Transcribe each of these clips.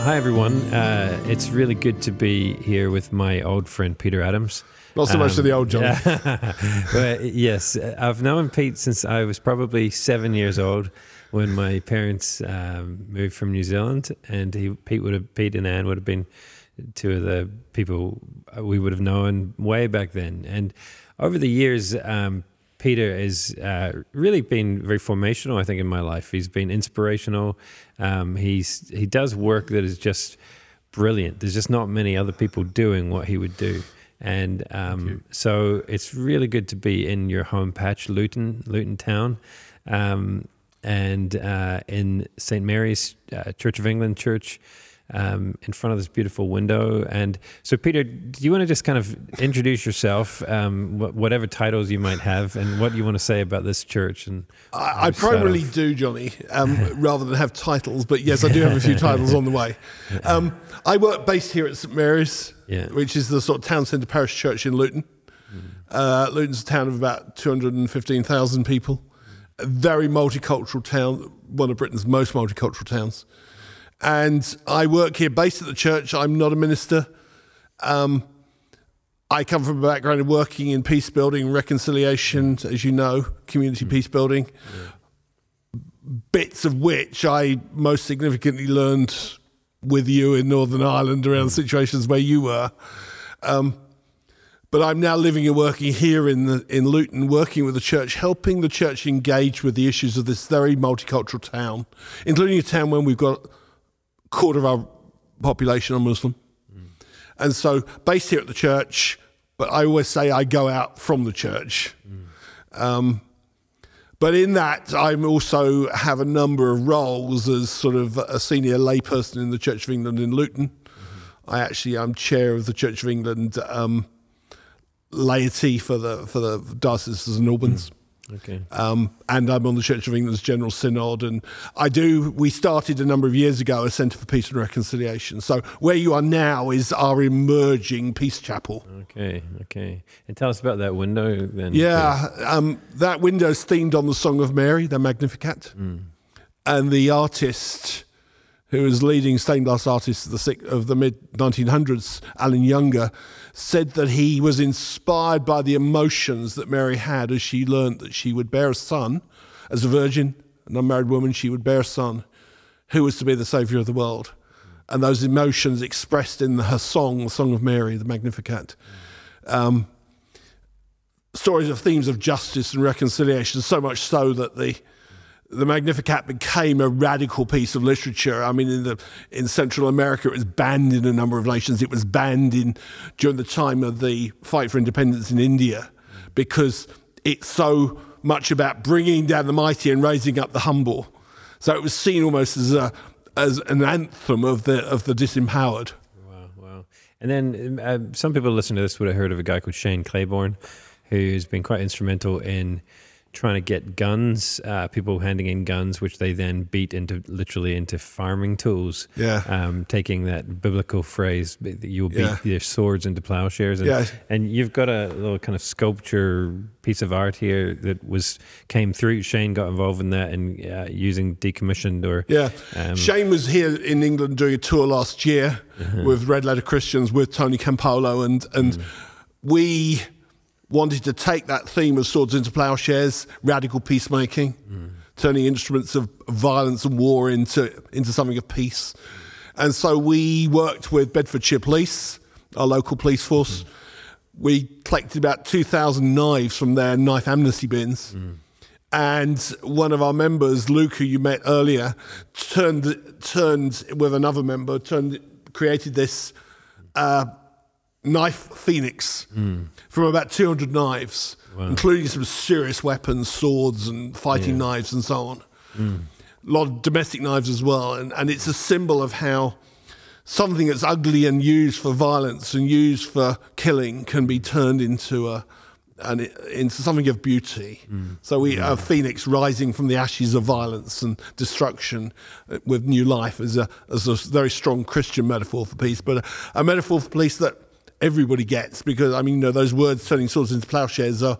hi, everyone. Uh, it's really good to be here with my old friend Peter Adams. Not so much to the old John. Well, yes, I've known Pete since I was probably seven years old when my parents um, moved from New Zealand, and he, Pete would have Pete and Anne would have been two of the people we would have known way back then. And over the years, um, Peter has uh, really been very formational. I think in my life, he's been inspirational. Um, he's he does work that is just brilliant. There's just not many other people doing what he would do. And um, so it's really good to be in your home patch, Luton, Luton Town, um, and uh, in St. Mary's uh, Church of England Church. Um, in front of this beautiful window. And so, Peter, do you want to just kind of introduce yourself, um, wh- whatever titles you might have, and what you want to say about this church? And I, I primarily do, Johnny, um, rather than have titles. But yes, I do have a few titles on the way. Um, I work based here at St Mary's, Yeah. which is the sort of town centre parish church in Luton. Uh, Luton's a town of about 215,000 people. A very multicultural town, one of Britain's most multicultural towns. And I work here based at the church. I'm not a minister. Um, I come from a background of working in peace building, reconciliation, as you know, community peace building. Bits of which I most significantly learned with you in Northern Ireland around situations where you were. Um, but I'm now living and working here in the, in Luton, working with the church, helping the church engage with the issues of this very multicultural town, including a town when we've got quarter of our population are Muslim. And so, based here at the church, but I always say I go out from the church. Um, but in that, I also have a number of roles as sort of a senior layperson in the Church of England in Luton. I actually am chair of the Church of England um, laity for the for the diocese of St Albans. Okay, Um, and I'm on the Church of England's General Synod, and I do. We started a number of years ago a Centre for Peace and Reconciliation. So where you are now is our emerging peace chapel. okay, okay. And tell us about that window then. Yeah, um, that window's themed on the Song of Mary, the Magnificat, and the artist who was leading stained glass artist of the, six- of the mid 1900s, Alan Younger, said that he was inspired by the emotions that Mary had as she learnt that she would bear a son, as a virgin, an unmarried woman, she would bear a son who was to be the saviour of the world. And those emotions expressed in her song, the Song of Mary, the Magnificat. Um, stories of themes of justice and reconciliation, so much so that the the Magnificat became a radical piece of literature. I mean, in the in Central America, it was banned in a number of nations. It was banned in during the time of the fight for independence in India because it's so much about bringing down the mighty and raising up the humble. So it was seen almost as a as an anthem of the of the disempowered. Wow, wow. And then uh, some people listening to this would have heard of a guy called Shane Claiborne, who's been quite instrumental in trying to get guns, uh, people handing in guns, which they then beat into literally into farming tools. Yeah. Um, taking that biblical phrase, you'll beat Yeah. your swords into plowshares. And, Yeah. and you've got a little kind of sculpture piece of art here that was came through. Shane got involved in that and uh, using decommissioned or Yeah. Um, Shane was here in England doing a tour last year Uh-huh. with Red Letter Christians with Tony Campolo and and Mm. we wanted to take that theme of swords into plowshares, radical peacemaking, Mm. turning instruments of violence and war into into something of peace. And so we worked with Bedfordshire Police, our local police force. We collected about 2,000 knives from their knife amnesty bins. And one of our members, Luke, who you met earlier, turned turned with another member, turned created this uh, knife phoenix from about 200 knives, including some serious weapons, swords, and fighting knives, and so on. A lot of domestic knives as well, and, and it's a symbol of how something that's ugly and used for violence and used for killing can be turned into a and into something of beauty. So we a phoenix rising from the ashes of violence and destruction uh, with new life as a as a very strong Christian metaphor for peace, but a, a metaphor for peace that everybody gets because I mean you know those words turning swords into plowshares are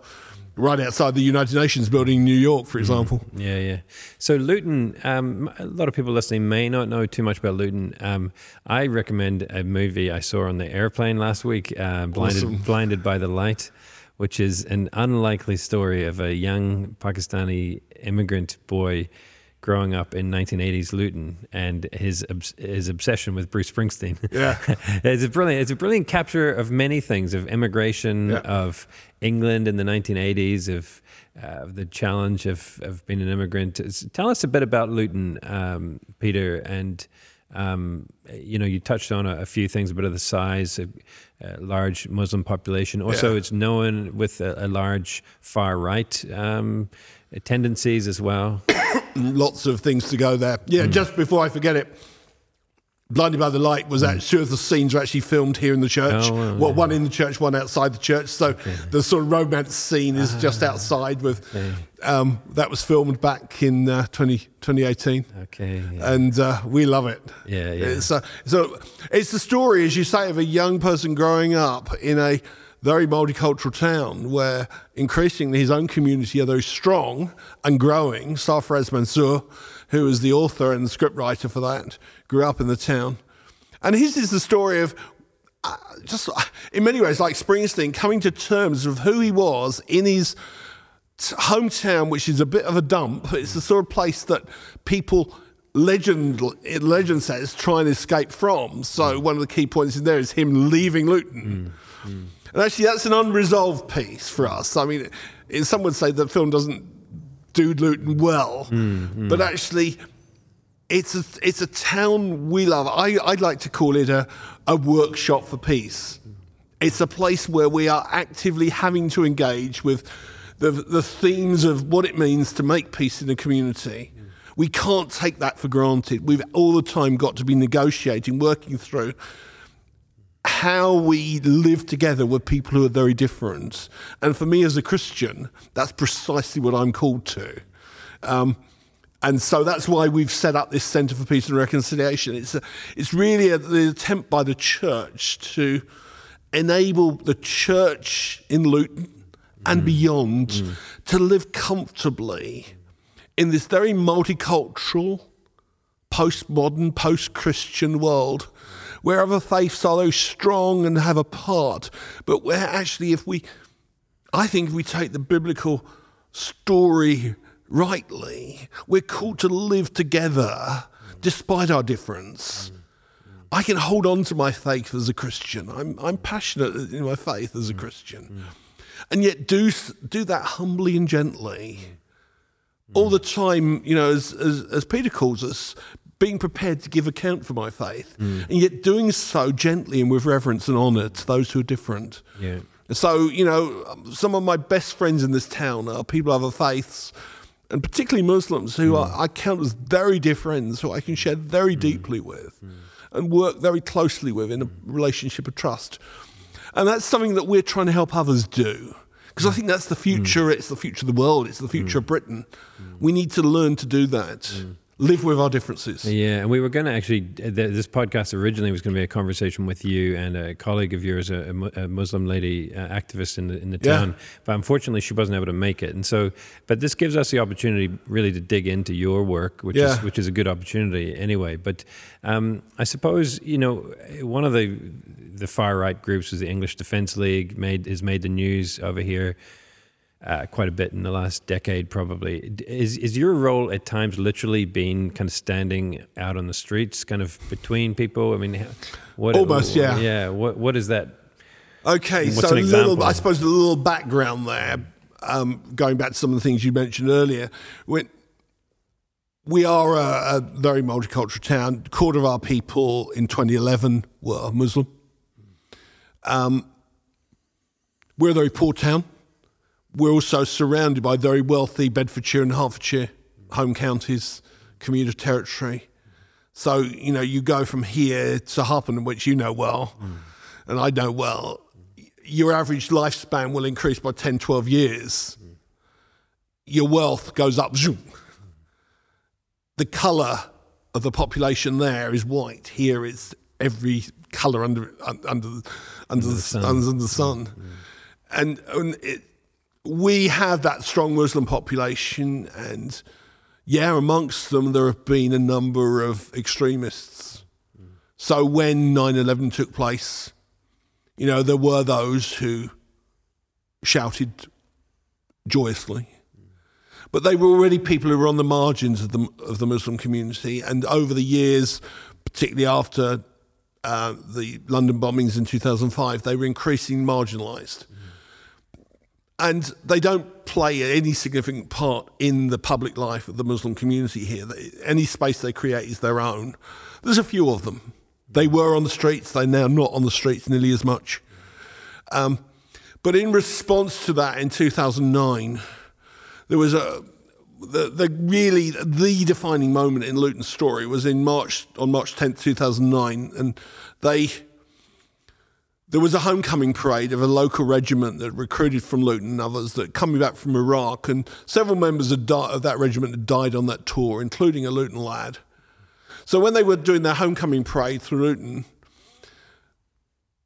right outside the United Nations building in New York, for example. Yeah, yeah. So Luton, um, a lot of people listening may not know too much about Luton. Um, I recommend a movie I saw on the airplane last week, uh, Blinded, Awesome. Blinded by the Light, which is an unlikely story of a young Pakistani immigrant boy growing up in 1980s Luton and his his obsession with Bruce Springsteen. Yeah. it's a brilliant it's a brilliant capture of many things of immigration Yeah. of England in the 1980s of uh, the challenge of, of being an immigrant. Tell us a bit about Luton, um, Peter, and um, you know you touched on a, a few things, a bit of the size, a, a large Muslim population. Also, Yeah. it's known with a, a large far right um, tendencies as well. Lots of things to go there. Yeah, just before I forget it, Blinded by the Light was actually two of the scenes were actually filmed here in the church. Oh, wow, well, one in the church, one outside the church. So the sort of romance scene is just outside. With um, that was filmed back in uh, 20, 2018. Okay. Yeah. and uh, we love it. Yeah, yeah. It's a, so it's the story, as you say, of a young person growing up in a very multicultural town where increasingly his own community are very strong and growing. Sarfraz Manzoor, who is the author and the scriptwriter for that, grew up in the town. And his is the story of uh, just uh, in many ways like Springsteen coming to terms with who he was in his t- hometown, which is a bit of a dump. It's the sort of place that people legend legend says try and escape from. So one of the key points in there is him leaving Luton. And actually, that's an unresolved piece for us. I mean, some would say the film doesn't do Luton well, mm, but mm. actually, it's a it's a town we love. I I'd like to call it a a workshop for peace. It's a place where we are actively having to engage with the the themes of what it means to make peace in a community. We can't take that for granted. We've all the time got to be negotiating, working through how we live together with people who are very different. And for me as a Christian, that's precisely what I'm called to. Um, and so that's why we've set up this Centre for Peace and Reconciliation. It's, a, it's really a, the attempt by the church to enable the church in Luton and beyond to live comfortably in this very multicultural, postmodern, post Christian world where other faiths are those strong and have a part, but where actually, if we, I think if we take the biblical story rightly, we're called to live together despite our difference. Mm, mm, I can mm. hold on to my faith as a Christian. I'm, I'm passionate in my faith as a Christian. And yet do, do that humbly and gently all the time, you know, as, as, as Peter calls us, being prepared to give account for my faith, mm. and yet doing so gently and with reverence and honour to those who are different. Yeah. So, you know, some of my best friends in this town are people of other faiths, and particularly Muslims who mm. I, I count as very dear friends who I can share very mm. deeply with and work very closely with in a relationship of trust. And that's something that we're trying to help others do. Because I think that's the future. It's the future of the world. It's the future of Britain. We need to learn to do that. Live with our differences. Yeah, and we were going to actually. This podcast originally was going to be a conversation with you and a colleague of yours, a, a Muslim lady uh, activist in the in the Yeah. town. But unfortunately, she wasn't able to make it. And so, but this gives us the opportunity really to dig into your work, which is which is a good opportunity anyway. But um, I suppose you know one of the the far right groups was the English Defence League. Made has made the news over here uh, quite a bit in the last decade, probably. Is is your role at times literally being kind of standing out on the streets, kind of between people? I mean, what Almost, yeah. yeah. What what is that? Okay, What's so an a little, example? I suppose a little background there, um, going back to some of the things you mentioned earlier. When we are a, a very multicultural town. A quarter of our people in 2011 were Muslim. Um, we're a very poor town. We're also surrounded by very wealthy Bedfordshire and Hertfordshire home counties, commuter territory. So, you know, you go from here to Harpenden, which you know well, and I know well, your average lifespan will increase by 10, 12 years. Your wealth goes up. zoom. The colour of the population there is white. Here it's every colour under, un- under, under, the, sun. under the sun. And, and it, we have that strong Muslim population, and yeah, amongst them there have been a number of extremists. So when 9 11 took place, you know, there were those who shouted joyously. But they were already people who were on the margins of the, of the Muslim community. And over the years, particularly after uh, the London bombings in 2005, they were increasingly marginalised. And they don't play any significant part in the public life of the Muslim community here. Any space they create is their own. There's a few of them. They were on the streets, they're now not on the streets nearly as much. Um, but in response to that in 2009, there was a the, the really the defining moment in Luton's story was in March on March 10th 2009 and they there was a homecoming parade of a local regiment that recruited from Luton and others that coming back from Iraq and several members of, di- of that regiment had died on that tour including a Luton lad so when they were doing their homecoming parade through Luton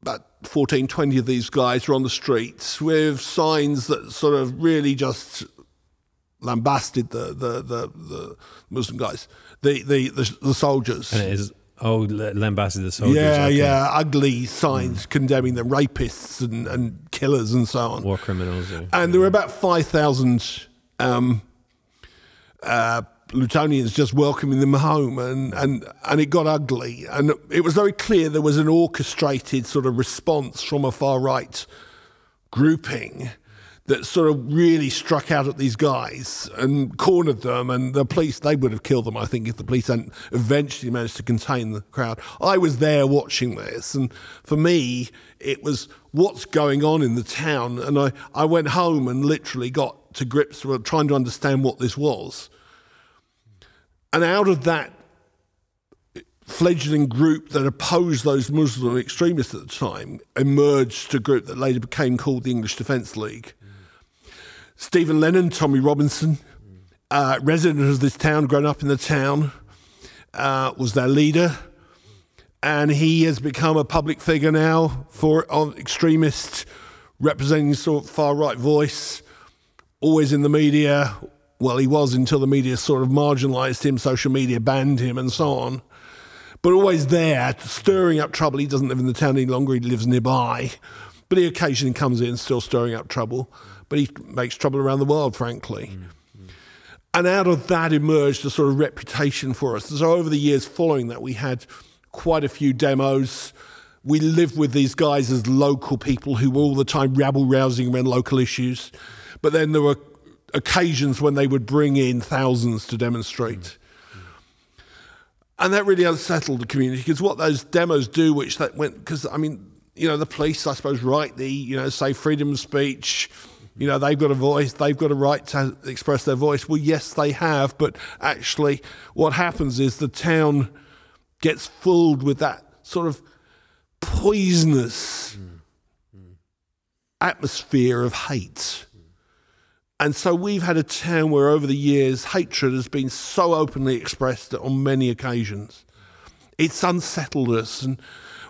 about 14 20 of these guys were on the streets with signs that sort of really just lambasted the the the, the Muslim guys, the the the, the soldiers. And it is oh lambasted the soldiers. Yeah, okay. yeah, ugly signs mm. condemning them, rapists and, and killers and so on, war criminals. Or, and yeah. there were about five thousand. Um, uh, Lutonians just welcoming them home, and, and, and it got ugly. And it was very clear there was an orchestrated sort of response from a far right grouping that sort of really struck out at these guys and cornered them. And the police, they would have killed them, I think, if the police hadn't eventually managed to contain the crowd. I was there watching this. And for me, it was what's going on in the town. And I, I went home and literally got to grips with trying to understand what this was. And out of that fledgling group that opposed those Muslim extremists at the time emerged a group that later became called the English Defence League. Stephen Lennon, Tommy Robinson, uh, resident of this town, grown up in the town, uh, was their leader. And he has become a public figure now for an extremist, representing sort of far right voice, always in the media. Well, he was until the media sort of marginalised him, social media banned him, and so on. But always there, stirring up trouble. He doesn't live in the town any longer, he lives nearby. But he occasionally comes in, still stirring up trouble but he makes trouble around the world, frankly. Mm, mm. And out of that emerged a sort of reputation for us. So over the years following that, we had quite a few demos. We lived with these guys as local people who were all the time rabble rousing around local issues. But then there were occasions when they would bring in thousands to demonstrate. Mm. And that really unsettled the community because what those demos do, which that went, because I mean, you know, the police, I suppose, rightly, you know, say freedom of speech, you know, they've got a voice, they've got a right to express their voice. Well, yes, they have, but actually, what happens is the town gets filled with that sort of poisonous mm. Atmosphere of hate. And so we've had a town where over the years hatred has been so openly expressed on many occasions. It's unsettled us and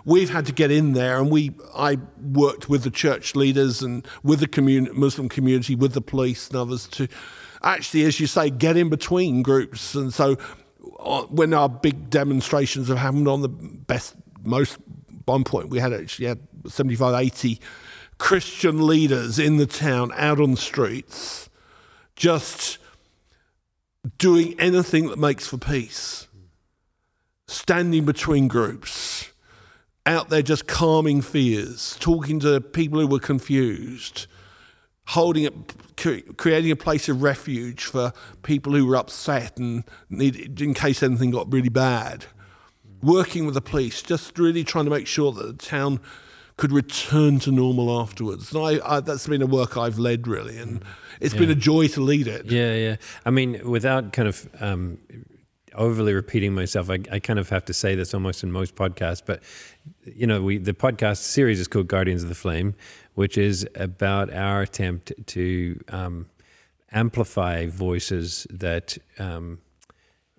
we've had to get in there, and we I worked with the church leaders and with the Muslim community, with the police and others to actually, as you say, get in between groups. And so, uh, when our big demonstrations have happened on the best, most one point, we had actually had 75, 80 Christian leaders in the town out on the streets, just doing anything that makes for peace, standing between groups out there just calming fears, talking to people who were confused, holding it, creating a place of refuge for people who were upset and needed, in case anything got really bad. Working with the police, just really trying to make sure that the town could return to normal afterwards. And I, I, that's been a work I've led really, and it's yeah. been a joy to lead it. Yeah, yeah. I mean, without kind of um, overly repeating myself. I, I kind of have to say this almost in most podcasts, but you know, we the podcast series is called Guardians of the Flame, which is about our attempt to um, amplify voices that um,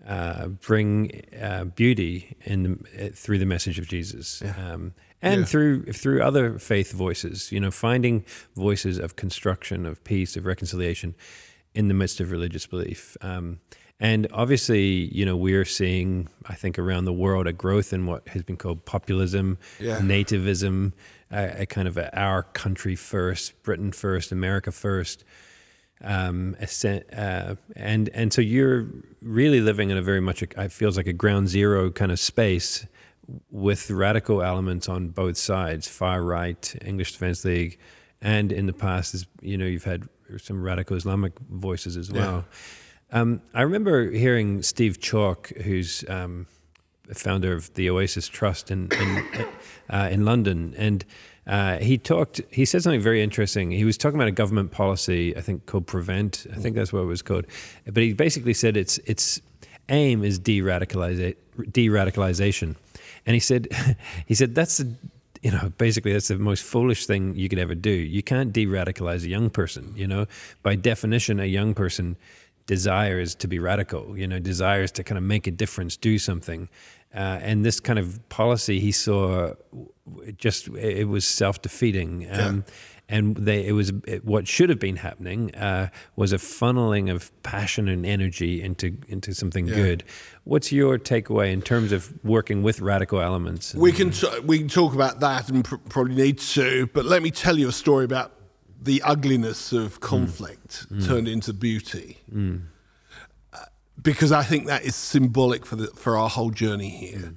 uh, bring uh, beauty in the, through the message of Jesus. Yeah. Um, and Yeah. through through other faith voices. You know, finding voices of construction, of peace, of reconciliation in the midst of religious belief. Um, and obviously, you know, we're seeing, I think, around the world a growth in what has been called populism, Yeah. nativism, a, a kind of a, our country first, Britain first, America first um, uh, and and so you're really living in a very much a, it feels like a ground zero kind of space with radical elements on both sides, far right, English Defence League, and in the past, is you know you've had some radical Islamic voices as well. Um, I remember hearing Steve Chalke, who's um, founder of the Oasis Trust in in, uh, in London, and uh, he talked. He said something very interesting. He was talking about a government policy, I think called Prevent. I think that's what it was called. But he basically said its its aim is de-radicaliza- de-radicalization, and he said he said that's the you know basically that's the most foolish thing you could ever do. You can't de-radicalize a young person. You know, by definition, a young person desires to be radical, you know, desires to kind of make a difference, do something. Uh, and this kind of policy he saw, it just it was self defeating. Um, And they, it was it, what should have been happening uh, was a funneling of passion and energy into into something good. What's your takeaway in terms of working with radical elements? We can t- we can talk about that and pr- probably need to, but let me tell you a story about the ugliness of mm. conflict mm. turned into beauty, mm. Uh, because I think that is symbolic for the for our whole journey here.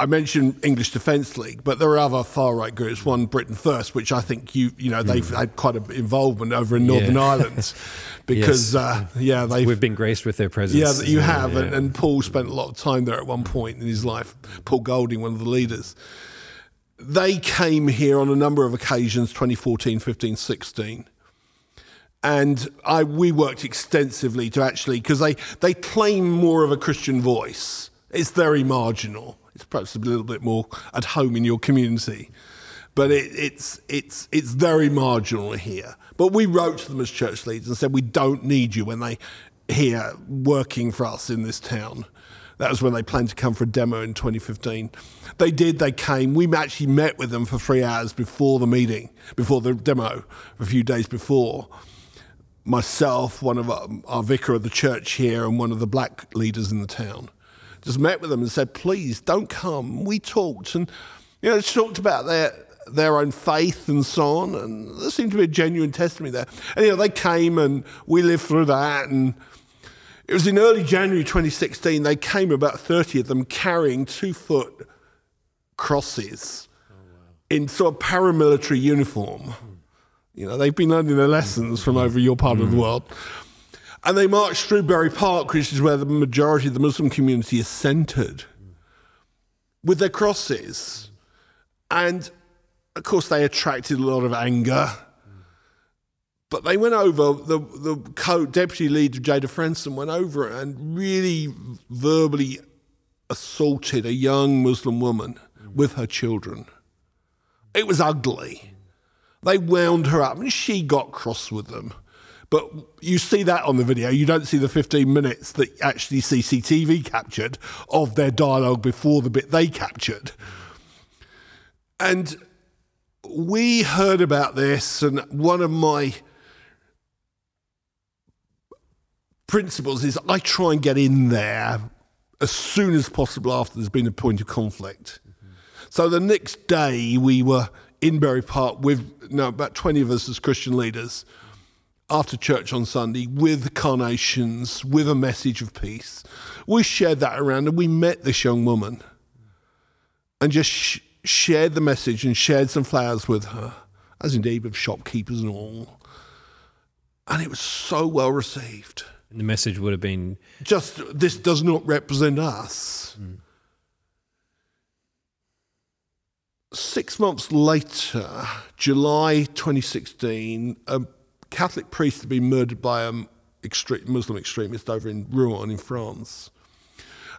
I mentioned English Defence League, but there are other far right groups. One, Britain First, which I think you you know they've had quite an involvement over in Northern Yeah. Ireland, because Yes. uh, yeah they've We've been graced with their presence. yeah, you have. Yeah. And, and Paul spent a lot of time there at one point in his life. Paul Golding, one of the leaders. They came here on a number of occasions 2014, 15, 16. And I, we worked extensively to actually, because they, they claim more of a Christian voice. It's very marginal. It's perhaps a little bit more at home in your community. But it, it's, it's, it's very marginal here. But we wrote to them as church leaders and said, we don't need you when they here working for us in this town. That was when they planned to come for a demo in 2015. They did, they came. We actually met with them for three hours before the meeting, before the demo, a few days before. Myself, one of our, our vicar of the church here, and one of the black leaders in the town just met with them and said, please don't come. We talked and, you know, just talked about their, their own faith and so on. And there seemed to be a genuine testimony there. And, you know, they came and we lived through that. And it was in early January 2016, they came, about 30 of them, carrying two foot crosses oh, in sort of paramilitary uniform. You know, they've been learning their lessons from over your part of the mm. world. And they marched through Bury Park, which is where the majority of the Muslim community is centered, with their crosses. And of course, they attracted a lot of anger. But they went over, the, the co deputy leader, Jayda Fransen, went over and really verbally assaulted a young Muslim woman with her children. It was ugly. They wound her up and she got cross with them. But you see that on the video. You don't see the 15 minutes that actually CCTV captured of their dialogue before the bit they captured. And we heard about this, and one of my principles is I try and get in there as soon as possible after there's been a point of conflict. So the next day we were in Bury Park with no, about 20 of us as Christian leaders after church on Sunday with carnations, with a message of peace. We shared that around and we met this young woman and just sh- shared the message and shared some flowers with her, as indeed with shopkeepers and all. And it was so well received. And the message would have been Just this does not represent us. Six months later, July 2016, a Catholic priest had been murdered by a Muslim extremist over in Rouen in France.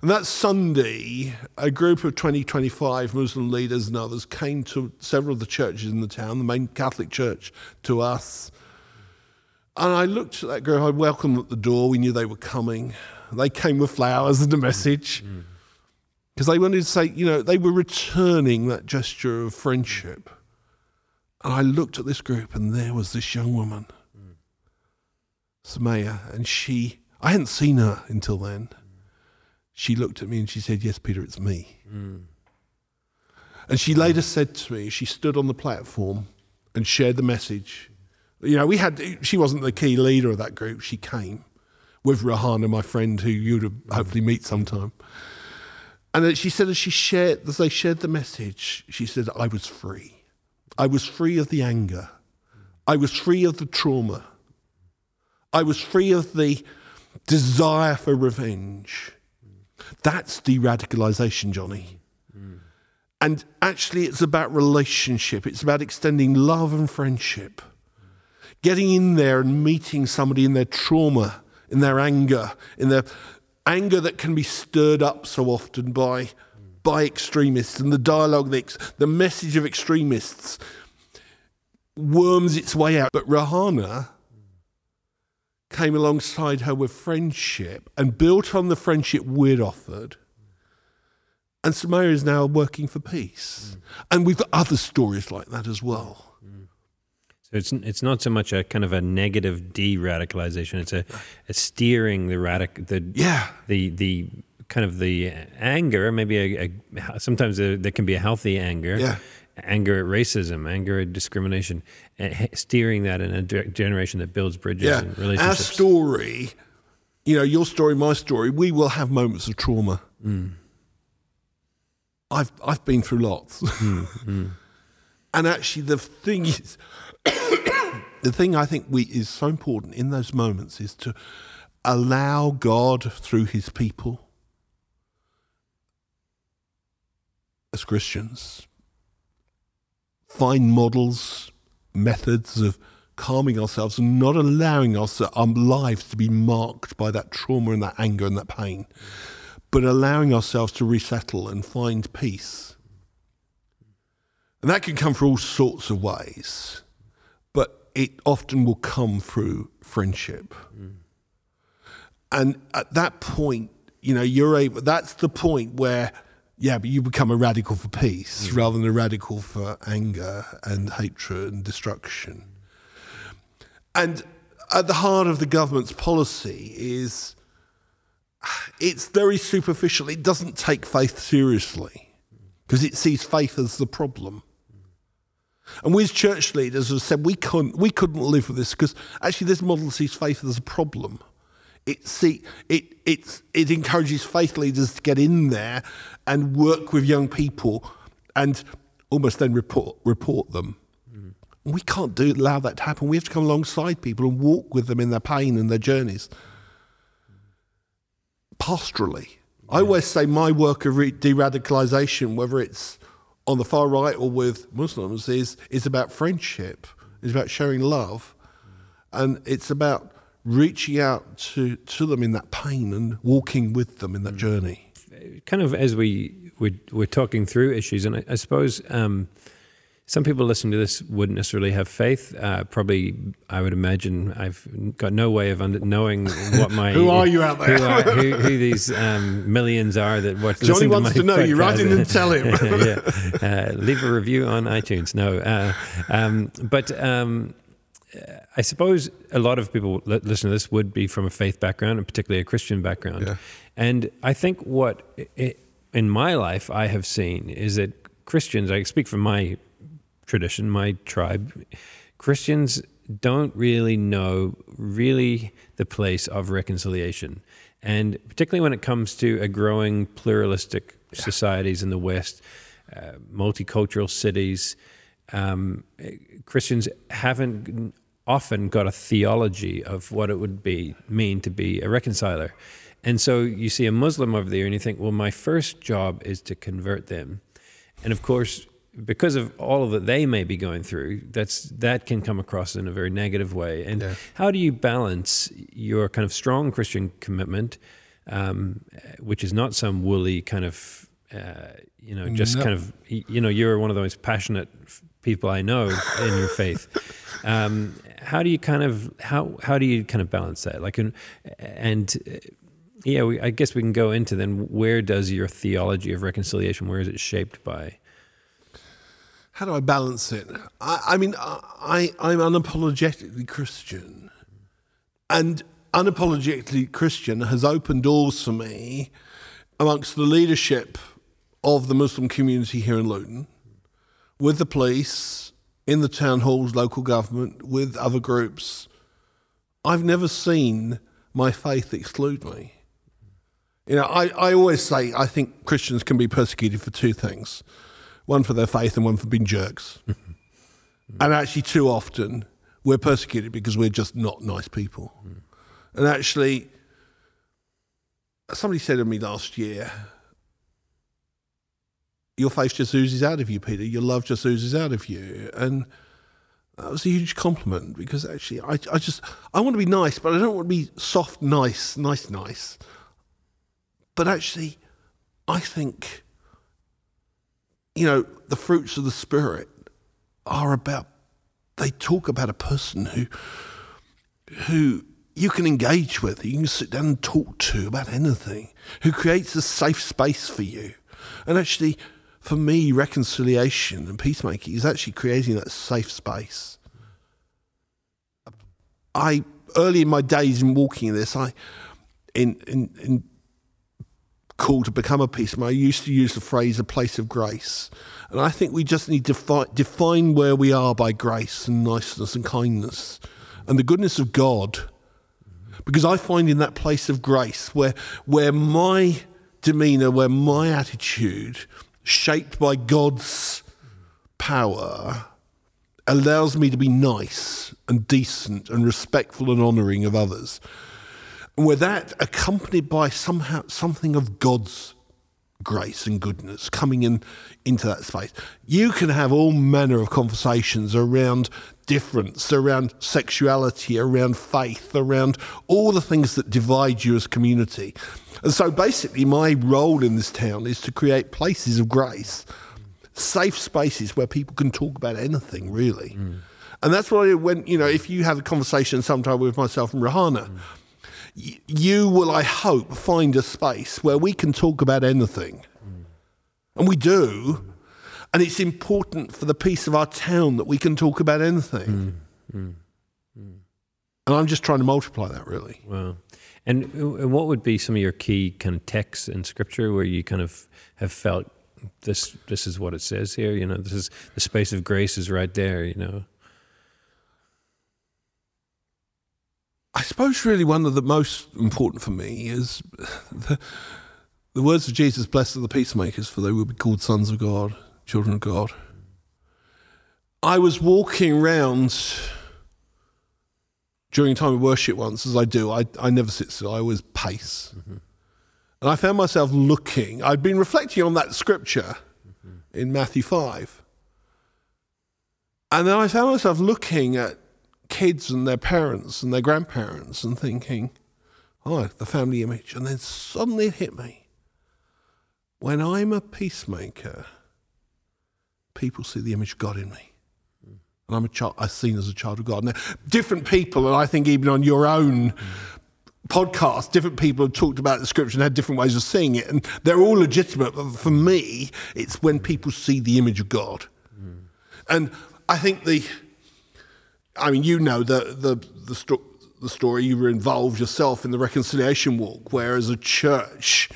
And that Sunday, a group of 20, 25 Muslim leaders and others came to several of the churches in the town, the main Catholic church, to us. And I looked at that group, I welcomed them at the door, we knew they were coming. They came with flowers and a message. because they wanted to say, you know, they were returning that gesture of friendship. And I looked at this group, and there was this young woman, mm. Samaya, and she, I hadn't seen her until then. Mm. She looked at me and she said, Yes, Peter, it's me. Mm. And she later said to me, she stood on the platform and shared the message. You know, we had, she wasn't the key leader of that group. She came with Rahana, my friend, who you'd hopefully meet sometime. And she said, as she shared, as they shared the message, she said, I was free. I was free of the anger. I was free of the trauma. I was free of the desire for revenge. That's de radicalization, Johnny. And actually, it's about relationship, it's about extending love and friendship. Getting in there and meeting somebody in their trauma, in their anger, in their anger that can be stirred up so often by, by extremists and the dialogue, the, the message of extremists worms its way out. But Rahana came alongside her with friendship and built on the friendship we'd offered. And Samaya is now working for peace. Mm. And we've got other stories like that as well. So it's it's not so much a kind of a negative de-radicalization. It's a, a steering the radic the yeah the the kind of the anger. Maybe a, a sometimes there, there can be a healthy anger. Yeah. Anger at racism, anger at discrimination, steering that in a generation that builds bridges yeah. and relationships. Our story, you know, your story, my story, we will have moments of trauma. Mm. I've I've been through lots. Mm, mm. and actually, the thing is, the thing I think we is so important in those moments is to allow God through His people as Christians find models, methods of calming ourselves and not allowing us, our lives to be marked by that trauma and that anger and that pain, but allowing ourselves to resettle and find peace. And that can come through all sorts of ways it often will come through friendship. Mm. And at that point, you know, you're able, that's the point where, yeah, but you become a radical for peace mm. rather than a radical for anger and hatred and destruction. And at the heart of the government's policy is it's very superficial. It doesn't take faith seriously because it sees faith as the problem. And we as church leaders have said we couldn't, we couldn't live with this because actually this model sees faith as a problem. It, see, it, it, it encourages faith leaders to get in there and work with young people and almost then report, report them. Mm. We can't do, allow that to happen. We have to come alongside people and walk with them in their pain and their journeys. Pastorally. Yeah. I always say my work of de radicalization, whether it's on the far right or with Muslims is is about friendship. It's about sharing love, and it's about reaching out to to them in that pain and walking with them in that mm. journey. Kind of as we we're, we're talking through issues, and I, I suppose. Um, some people listening to this wouldn't necessarily have faith. Uh, probably, I would imagine I've got no way of under, knowing what my who are you out there, who, are, who, who these um, millions are that watch. Johnny wants to, to know. You write in and tell him. yeah, uh, leave a review on iTunes. No, uh, um, but. Um, I suppose a lot of people listen to this would be from a faith background and particularly a Christian background. Yeah. And I think what it, in my life I have seen is that Christians, I speak from my tradition, my tribe, Christians don't really know really the place of reconciliation. And particularly when it comes to a growing pluralistic yeah. societies in the West, uh, multicultural cities, um, Christians haven't often got a theology of what it would be mean to be a reconciler. And so you see a Muslim over there and you think, well, my first job is to convert them. And of course, because of all of that they may be going through, that's that can come across in a very negative way. And yeah. how do you balance your kind of strong Christian commitment, um, which is not some woolly kind of, uh, you know, just no. kind of, you know, you're one of the most passionate people I know in your faith. Um, how do you kind of how how do you kind of balance that? Like, and, and yeah, we, I guess we can go into then where does your theology of reconciliation, where is it shaped by? How do I balance it? I, I mean, I, I'm unapologetically Christian. And unapologetically Christian has opened doors for me amongst the leadership of the Muslim community here in Luton, with the police, in the town halls, local government, with other groups. I've never seen my faith exclude me. You know, I, I always say I think Christians can be persecuted for two things one for their faith and one for being jerks. and actually, too often, we're persecuted because we're just not nice people. Mm. And actually, somebody said to me last year, Your faith just oozes out of you, Peter. Your love just oozes out of you. And that was a huge compliment because actually, I, I just, I want to be nice, but I don't want to be soft, nice, nice, nice. But actually, I think, you know, the fruits of the Spirit are about, they talk about a person who, who you can engage with, you can sit down and talk to about anything, who creates a safe space for you. And actually, for me, reconciliation and peacemaking is actually creating that safe space. I early in my days in walking this, I in in, in call to become a peacemaker, I used to use the phrase a place of grace. And I think we just need to fi- define where we are by grace and niceness and kindness and the goodness of God. Because I find in that place of grace where, where my demeanor, where my attitude, shaped by God's power, allows me to be nice and decent and respectful and honoring of others. And with that accompanied by somehow something of God's grace and goodness coming in into that space. You can have all manner of conversations around difference, around sexuality, around faith, around all the things that divide you as community. And so basically my role in this town is to create places of grace, safe spaces where people can talk about anything really. Mm. And that's why when you know, if you have a conversation sometime with myself and Rahana, mm you will, I hope, find a space where we can talk about anything. Mm. And we do. Mm. And it's important for the peace of our town that we can talk about anything. Mm. And I'm just trying to multiply that, really. Wow. And what would be some of your key kind of texts in Scripture where you kind of have felt this this is what it says here? You know, this is the space of grace is right there. You know. Suppose really one of the most important for me is the, the words of Jesus, blessed are the peacemakers, for they will be called sons of God, children of God. I was walking around during a time of worship once, as I do. I, I never sit still, I always pace. Mm-hmm. And I found myself looking, I'd been reflecting on that scripture mm-hmm. in Matthew 5. And then I found myself looking at kids and their parents and their grandparents and thinking, oh, the family image. And then suddenly it hit me. When I'm a peacemaker, people see the image of God in me. And I'm a child, I'm seen as a child of God. Now, different people, and I think even on your own podcast, different people have talked about the scripture and had different ways of seeing it, and they're all legitimate. But for me, it's when people see the image of God. Mm. And I think the I mean, you know the the the, sto- the, story. You were involved yourself in the reconciliation walk, where as a church,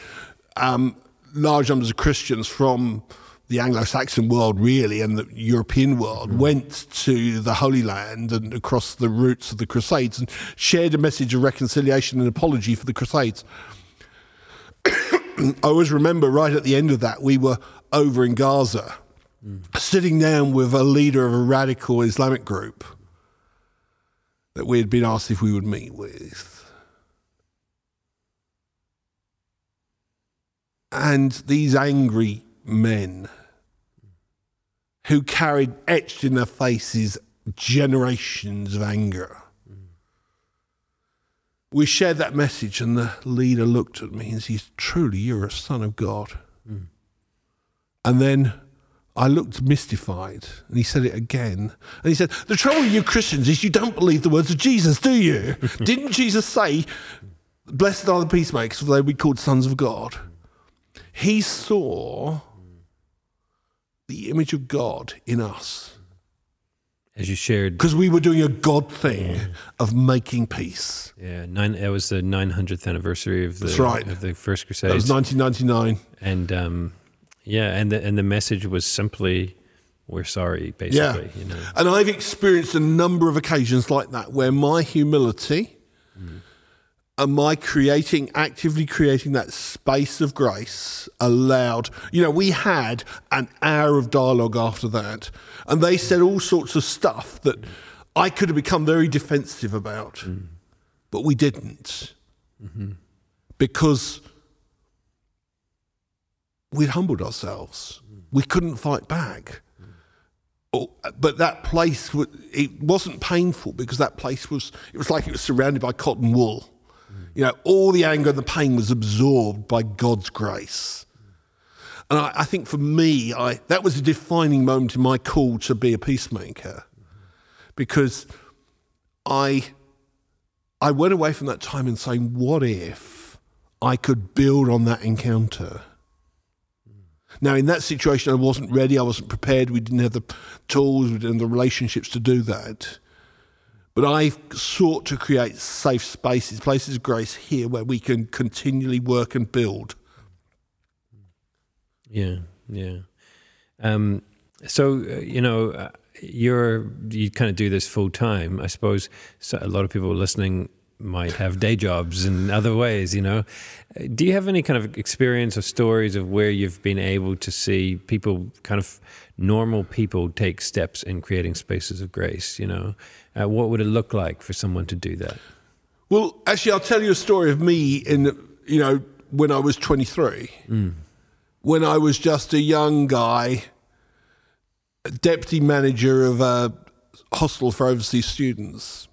um, large numbers of Christians from the Anglo-Saxon world, really, and the European world, mm. went to the Holy Land and across the routes of the Crusades and shared a message of reconciliation and apology for the Crusades. I always remember right at the end of that, we were over in Gaza, mm. sitting down with a leader of a radical Islamic group that we had been asked if we would meet with. And these angry men who carried etched in their faces generations of anger. We shared that message, and the leader looked at me and said, Truly, you're a son of God. Mm. And then I looked mystified, and he said it again. And he said, The trouble with you Christians is you don't believe the words of Jesus, do you? Didn't Jesus say, blessed are the peacemakers, for they will be called sons of God. He saw the image of God in us As you shared, because we were doing a God thing of making peace. yeah, nine. That was the 900th anniversary of the That's right. of the First That Crusade. was 1999. and um, yeah, and the and the message was simply, "We're sorry," basically. You know, And I've experienced a number of occasions like that where my humility mm. and my creating, actively creating that space of grace allowed, you know, we had an hour of dialogue after that, and they said all sorts of stuff that I could have become very defensive about, mm. but we didn't. Mm-hmm. Because we'd humbled ourselves. We couldn't fight back. Oh, but that place, it wasn't painful because that place was it was like it was surrounded by cotton wool you know all the anger and the pain was absorbed by god's grace and I, I think for me I, that was a defining moment in my call to be a peacemaker because i i went away from that time and saying what if i could build on that encounter now, in that situation, I wasn't ready. I wasn't prepared. We didn't have the tools, we didn't have the relationships to do that. But I sought to create safe spaces, places of grace here where we can continually work and build. yeah, yeah. Um, so uh, you know, uh, you're you kind of do this full time. I suppose a lot of people listening might have day jobs in other ways. You know, do you have any kind of experience or stories of where you've been able to see people, kind of normal people, take steps in creating spaces of grace? You know, uh, what would it look like for someone to do that? Well, actually, I'll tell you a story of me in, you know, when I was 23. When I was just a young guy, deputy manager of a hostel for overseas students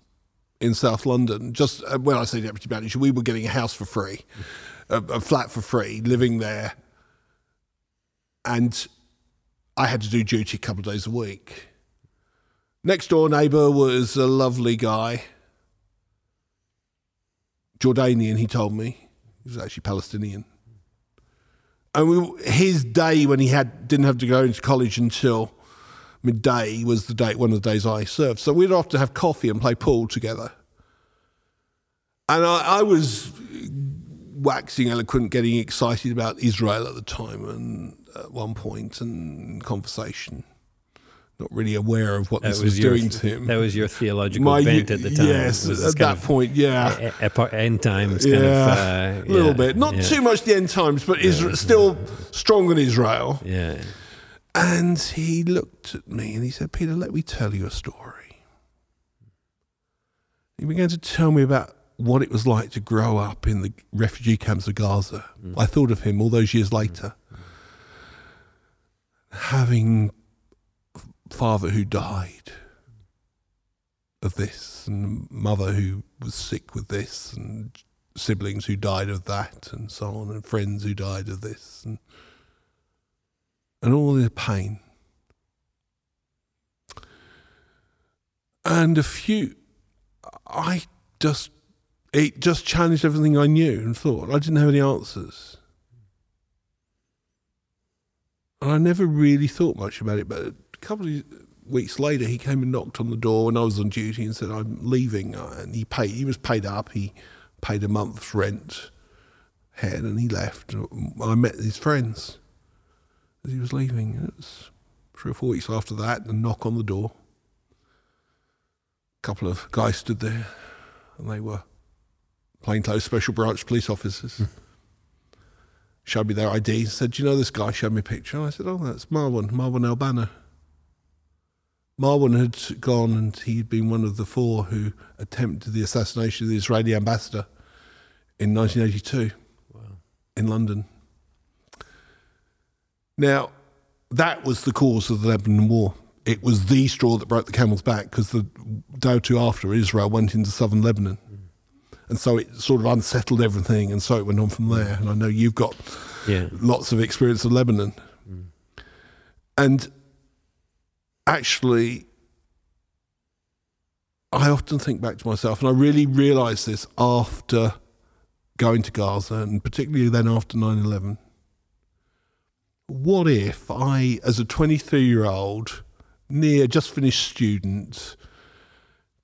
in South London. Just uh, when I say deputy manager, we were getting a house for free, a, a flat for free, living there. And I had to do duty a couple of days a week. Next door neighbour was a lovely guy. Jordanian, he told me. He was actually Palestinian. And we, his day when he had didn't have to go into college until midday was the date, one of the days I served. So we'd often have coffee and play pool together. And I, I was waxing eloquent, getting excited about Israel at the time, and at one point, and conversation, not really aware of what this was, your doing to him. that was your theological My- bent at the time. Yes, was at kind that of point, yeah. e- epo- end times kind yeah, of uh, a little yeah, bit. Not yeah, too much the end times, but Israel, still strong in Israel. Yeah. And he looked at me and he said, Peter, let me tell you a story. He began to tell me about what it was like to grow up in the refugee camps of Gaza. Mm. I thought of him all those years later. Mm. Having a father who died of this, and mother who was sick with this, and siblings who died of that, and so on, and friends who died of this, and and all the pain. And a few, I just, it just challenged everything I knew and thought. I didn't have any answers. And I never really thought much about it. But a couple of weeks later, he came and knocked on the door when I was on duty and said, I'm leaving. And he paid, he was paid up. He paid a month's rent head and he left. I met his friends as he was leaving. It was three or four weeks after that, a knock on the door. A couple of guys stood there, and they were plainclothes special branch police officers. Hmm. Showed me their ID, said, Do you know this guy? Showed me a picture. I said, Oh, that's Marwan, Marwan Albana. Marwan had gone and he'd been one of the four who attempted the assassination of the Israeli ambassador in 1982 in London. Now, that was the cause of the Lebanon War. It was the straw that broke the camel's back because the day or two after, Israel went into southern Lebanon. And so it sort of unsettled everything, and so it went on from there. And I know you've got Yeah. lots of experience of Lebanon. Mm. And actually, I often think back to myself, and I really realised this after going to Gaza, and particularly then after 9 11. What if I, as a 23 year old, near just finished student,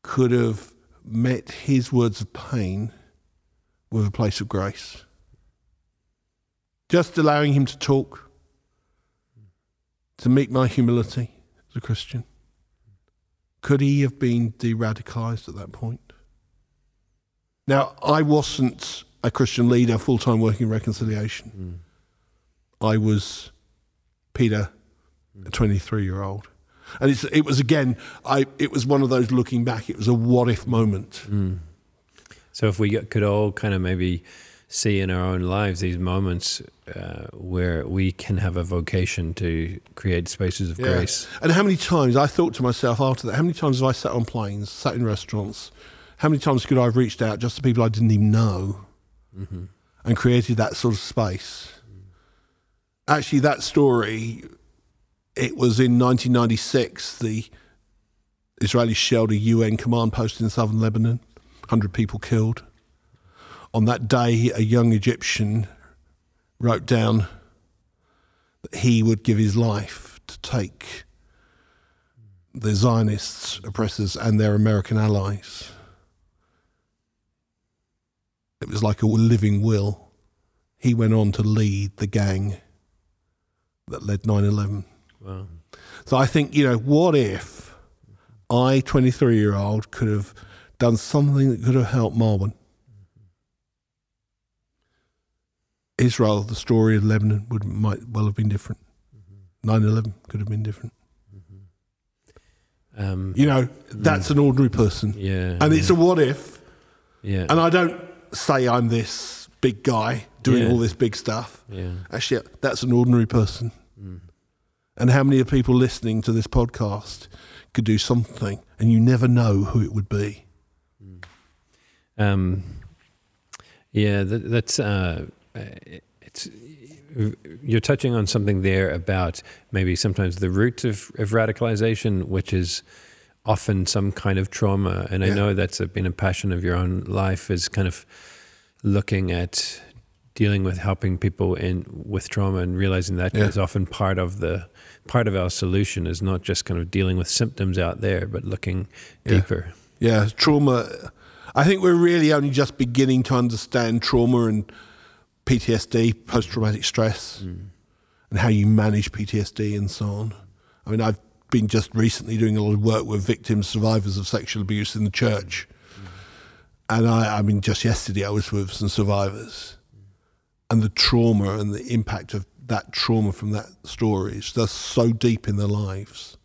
could have met his words of pain with a place of grace? Just allowing him to talk, to meet my humility as a Christian. Could he have been de radicalized at that point? Now, I wasn't a Christian leader full time working reconciliation. Mm. I was Peter, a 23 year old. And it was again, I, it was one of those looking back, it was a what if moment. Mm. So if we could all kind of maybe see in our own lives these moments uh, where we can have a vocation to create spaces of yeah. grace. And how many times I thought to myself after that, how many times have I sat on planes, sat in restaurants? How many times could I have reached out just to people I didn't even know mm-hmm. and created that sort of space? Actually, that story, it was in 1996, the Israelis shelled a UN command post in southern Lebanon, 100 people killed. On that day, a young Egyptian wrote down that he would give his life to take the Zionists, oppressors, and their American allies. It was like a living will. He went on to lead the gang that led 9 11. Wow. So I think, you know, what if I, 23 year old, could have done something that could have helped Marwan? Israel, the story of Lebanon would might well have been different. 9 mm-hmm. 11 could have been different. Mm-hmm. Um, you know, that's mm. an ordinary person. Yeah. And yeah. it's a what if. Yeah. And I don't say I'm this big guy doing yeah. all this big stuff. Yeah. Actually, that's an ordinary person. Mm. And how many of people listening to this podcast could do something and you never know who it would be? Mm. Um, yeah, that, that's. Uh, it's you're touching on something there about maybe sometimes the root of, of radicalization, which is often some kind of trauma. And yeah. I know that's a, been a passion of your own life is kind of looking at dealing with helping people in with trauma and realizing that yeah. is often part of the part of our solution is not just kind of dealing with symptoms out there, but looking yeah. deeper. Yeah, trauma. I think we're really only just beginning to understand trauma and PTSD, post traumatic stress, mm. and how you manage PTSD and so on. I mean, I've been just recently doing a lot of work with victims, survivors of sexual abuse in the church. And I, I mean, just yesterday I was with some survivors, and the trauma and the impact of that trauma from that story is just so deep in their lives.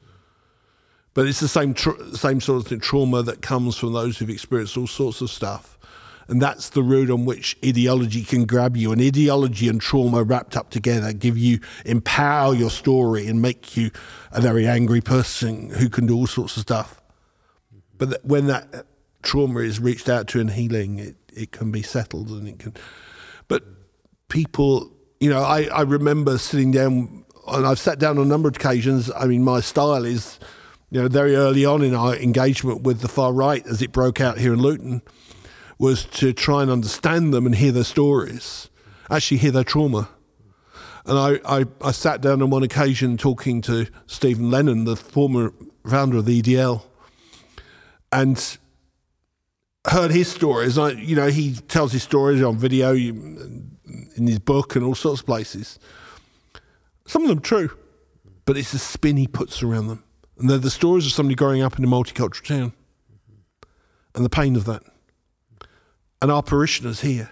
But it's the same, tra- same sort of thing, trauma that comes from those who've experienced all sorts of stuff and that's the route on which ideology can grab you. And ideology and trauma wrapped up together give you, empower your story and make you a very angry person who can do all sorts of stuff. But when that trauma is reached out to and healing, it, it can be settled and it can. But people, you know, I, I remember sitting down, and I've sat down on a number of occasions. I mean, my style is, you know, very early on in our engagement with the far right as it broke out here in Luton was to try and understand them and hear their stories, actually hear their trauma. And I, I, I sat down on one occasion talking to Stephen Lennon, the former founder of the EDL, and heard his stories. I, you know, he tells his stories on video, in his book, and all sorts of places. Some of them true, but it's the spin he puts around them. And they're the stories of somebody growing up in a multicultural town and the pain of that and our parishioners here,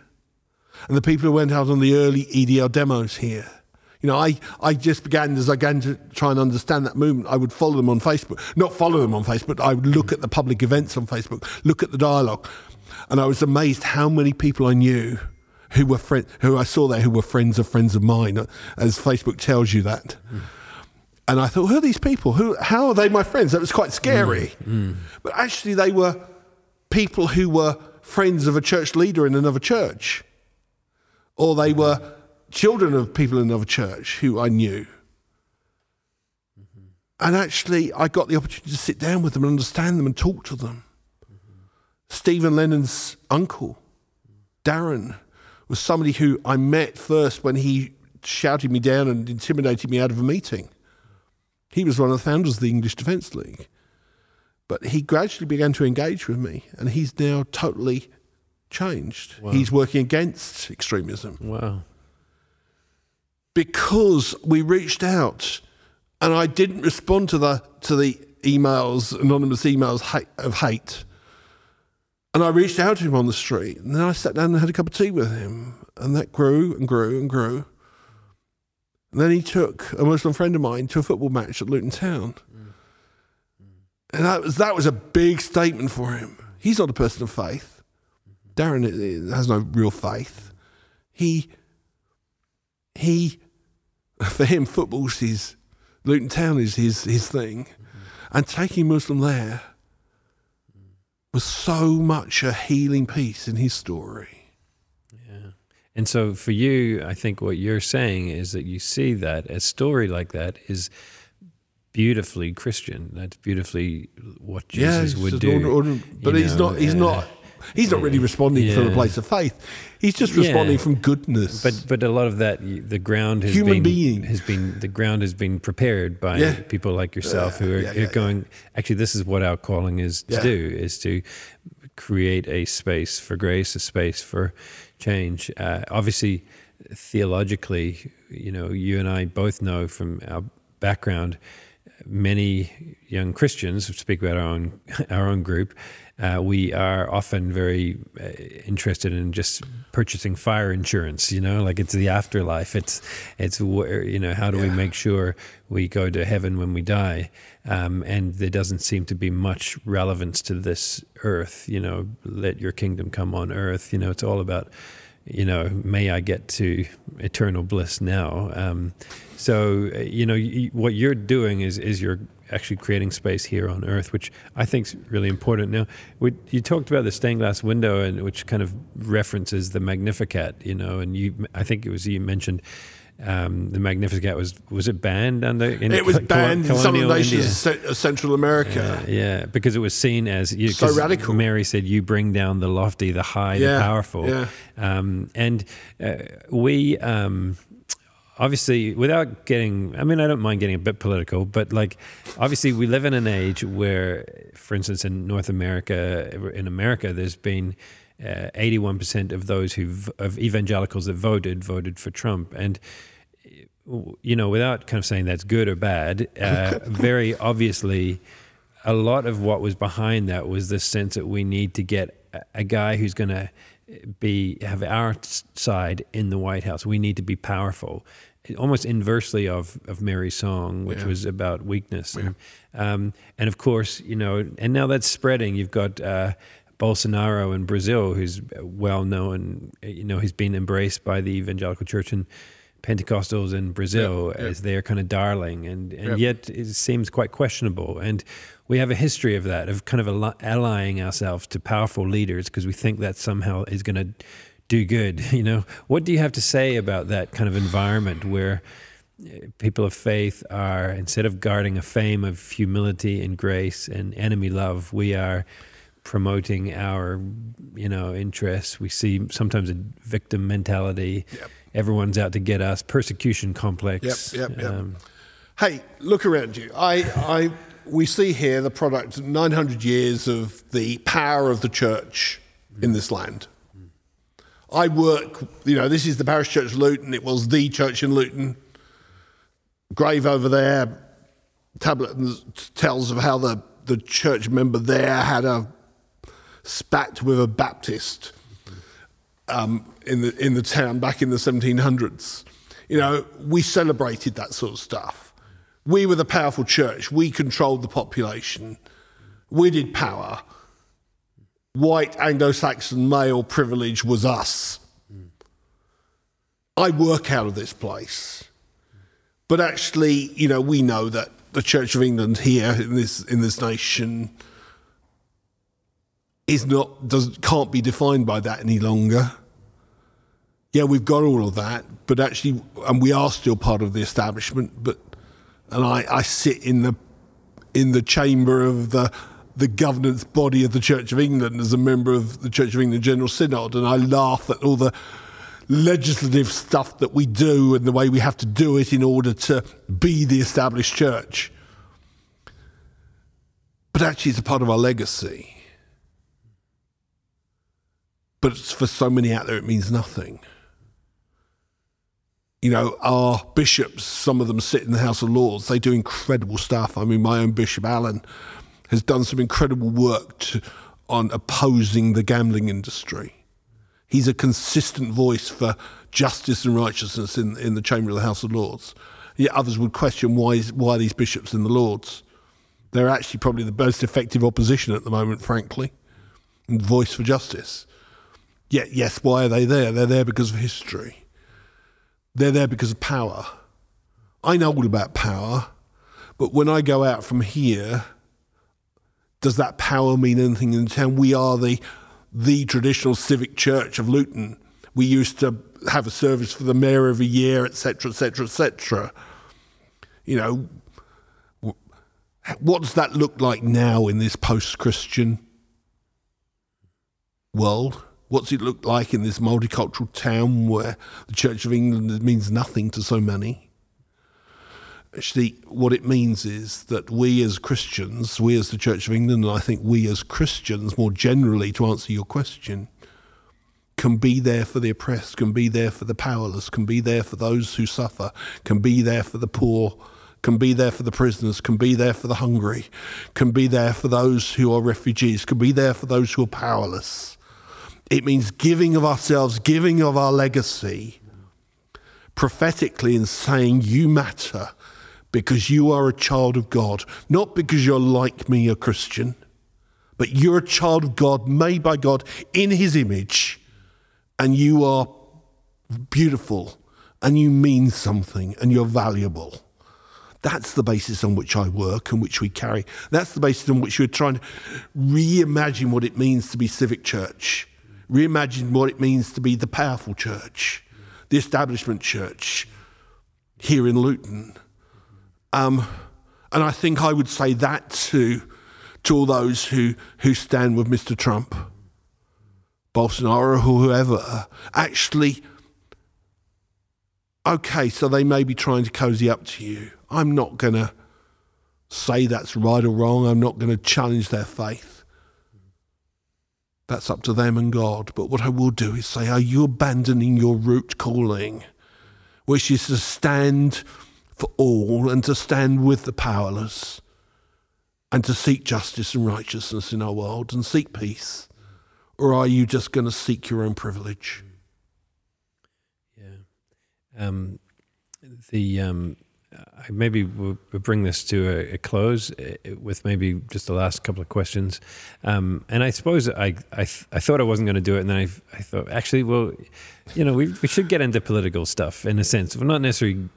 and the people who went out on the early EDL demos here. You know, I, I just began, as I began to try and understand that movement, I would follow them on Facebook. Not follow them on Facebook, I would look at the public events on Facebook, look at the dialogue. And I was amazed how many people I knew who were friends, who I saw there who were friends of friends of mine, as Facebook tells you that. Mm. And I thought, who are these people? Who, how are they my friends? That was quite scary. Mm. Mm. But actually, they were people who were friends of a church leader in another church, or they were children of people in another church who I knew. Mm-hmm. And actually, I got the opportunity to sit down with them and understand them and talk to them. Mm-hmm. Stephen Lennon's uncle, Darren, was somebody who I met first when he shouted me down and intimidated me out of a meeting. He was one of the founders of the English Defence League. But he gradually began to engage with me, and he's now totally changed. Wow. He's working against extremism Wow. Because we reached out, and I didn't respond to the to the emails, anonymous emails of hate. And I reached out to him on the street, and then I sat down and had a cup of tea with him, and that grew and grew and grew. And then he took a Muslim friend of mine to a football match at Luton Town, mm. and that was that was a big statement for him. He's not a person of faith. Darren has no real faith. He he for him football's his Luton Town is his his thing, and taking Muslim there was so much a healing piece in his story. Yeah. And so for you, I think what you're saying is that you see that a story like that is beautifully Christian. That's beautifully what Jesus it's would do. order- but you he's not. He's uh, not. He's not really responding from a place of faith. He's just Yeah. responding from goodness. But but a lot of that, the ground has Human been being. has been the ground has been prepared by Yeah. people like yourself who are, yeah, who are yeah, Actually, this is what our calling is to Yeah. do: is to create a space for grace, a space for change. Uh, obviously, theologically, you know, you and I both know from our background, many young Christians speak about our own our own group. Uh, we are often very uh, interested in just purchasing fire insurance. You know, like it's the afterlife. It's it's where you know how do we make sure we go to heaven when we die? Um, and there doesn't seem to be much relevance to this earth. You know, let your kingdom come on earth. You know, it's all about you know, may I get to eternal bliss now. Um, so, uh, you know, what you're doing is is you're actually creating space here on Earth, which I think is really important. Now, we, you talked about the stained glass window, and which kind of references the Magnificat, you know, and you, I think it was you mentioned. Um, the Magnificat was was it banned under in it was col- banned in some of colonial the nations India? of Central America. Uh, yeah, because it was seen as you, So radical. Mary said, "You bring down the lofty, the high, the powerful." yeah. Um, and uh, we um, obviously, without getting, I mean, I don't mind getting a bit political, but like, obviously, we live in an age where, for instance, in North America, in America, there's been. Uh, 81% of those who of evangelicals that voted voted for Trump, and you know, without kind of saying that's good or bad, uh, very obviously, a lot of what was behind that was this sense that we need to get a, a guy who's going to be have our side in the White House. We need to be powerful, almost inversely of of Mary's song, which Yeah. was about weakness. And, um, and of course, you know, and now that's spreading. You've got. Uh, Bolsonaro in Brazil, who's well known, you know, he's been embraced by the evangelical church and Pentecostals in Brazil yep. as their kind of darling, and, and yet it seems quite questionable. And we have a history of that, of kind of allying ourselves to powerful leaders because we think that somehow is going to do good. You know, what do you have to say about that kind of environment where uh, people of faith are instead of guarding a fame of humility and grace and enemy love, we are promoting our you know interests. We see sometimes a victim mentality. Yep. Everyone's out to get us. Persecution complex. Yep, yep, yep. Um, Hey, look around you. I, I, we see here the product of 900 years of the power of the church in this land. I work, you know, this is the parish church Luton. It was the church in Luton. Grave over there, tablet tells of how the, the church member there had a spat with a Baptist um, in the in the town back in the 1700s. You know, we celebrated that sort of stuff. We were the powerful church. We controlled the population. We did power. White Anglo-Saxon male privilege was us. I work out of this place, but actually, you know, we know that the Church of England here in this in this nation is not does can't be defined by that any longer. Yeah, we've got all of that, but actually, and we are still part of the establishment. But and I, I sit in the in the chamber of the the governance body of the Church of England as a member of the Church of England General Synod, and I laugh at all the legislative stuff that we do and the way we have to do it in order to be the established church. But actually, it's a part of our legacy. But for so many out there, it means nothing. You know, our bishops, some of them sit in the House of Lords, they do incredible stuff. I mean, my own Bishop Alan has done some incredible work to, on opposing the gambling industry. He's a consistent voice for justice and righteousness in, in the chamber of the House of Lords. Yet others would question why, why these bishops in the Lords. They're actually probably the most effective opposition at the moment, frankly, and voice for justice. Yet, yes, why are they there? They're there because of history. They're there because of power. I know all about power, but when I go out from here, does that power mean anything in the town? We are the the traditional civic church of Luton. We used to have a service for the mayor every year, etc., etc., etc. You know, what does that look like now in this post-Christian world? What's it look like in this multicultural town where the Church of England means nothing to so many? Actually, what it means is that we as Christians, we as the Church of England, and I think we as Christians more generally, to answer your question, can be there for the oppressed, can be there for the powerless, can be there for those who suffer, can be there for the poor, can be there for the prisoners, can be there for the hungry, can be there for those who are refugees, can be there for those who are powerless. It means giving of ourselves, giving of our legacy prophetically and saying, You matter because you are a child of God, not because you're like me, a Christian, but you're a child of God, made by God in His image, and you are beautiful, and you mean something, and you're valuable. That's the basis on which I work and which we carry. That's the basis on which we're trying to reimagine what it means to be civic church, reimagine what it means to be the powerful church, the establishment church here in Luton. Um, and I think I would say that to, to all those who, who stand with Mr. Trump, Bolsonaro, or whoever. Actually, okay, so they may be trying to cozy up to you. I'm not going to say that's right or wrong. I'm not going to challenge their faith. That's up to them and God. But what I will do is say, are you abandoning your root calling, which is to stand for all and to stand with the powerless and to seek justice and righteousness in our world and seek peace? Or are you just going to seek your own privilege? Yeah. Um, the um, maybe we'll bring this to a, close uh, with maybe just the last couple of questions. Um, and I suppose I I, th- I thought I wasn't going to do it, and then I, I thought actually, well, you know, we we should get into political stuff in a sense. We're not necessarily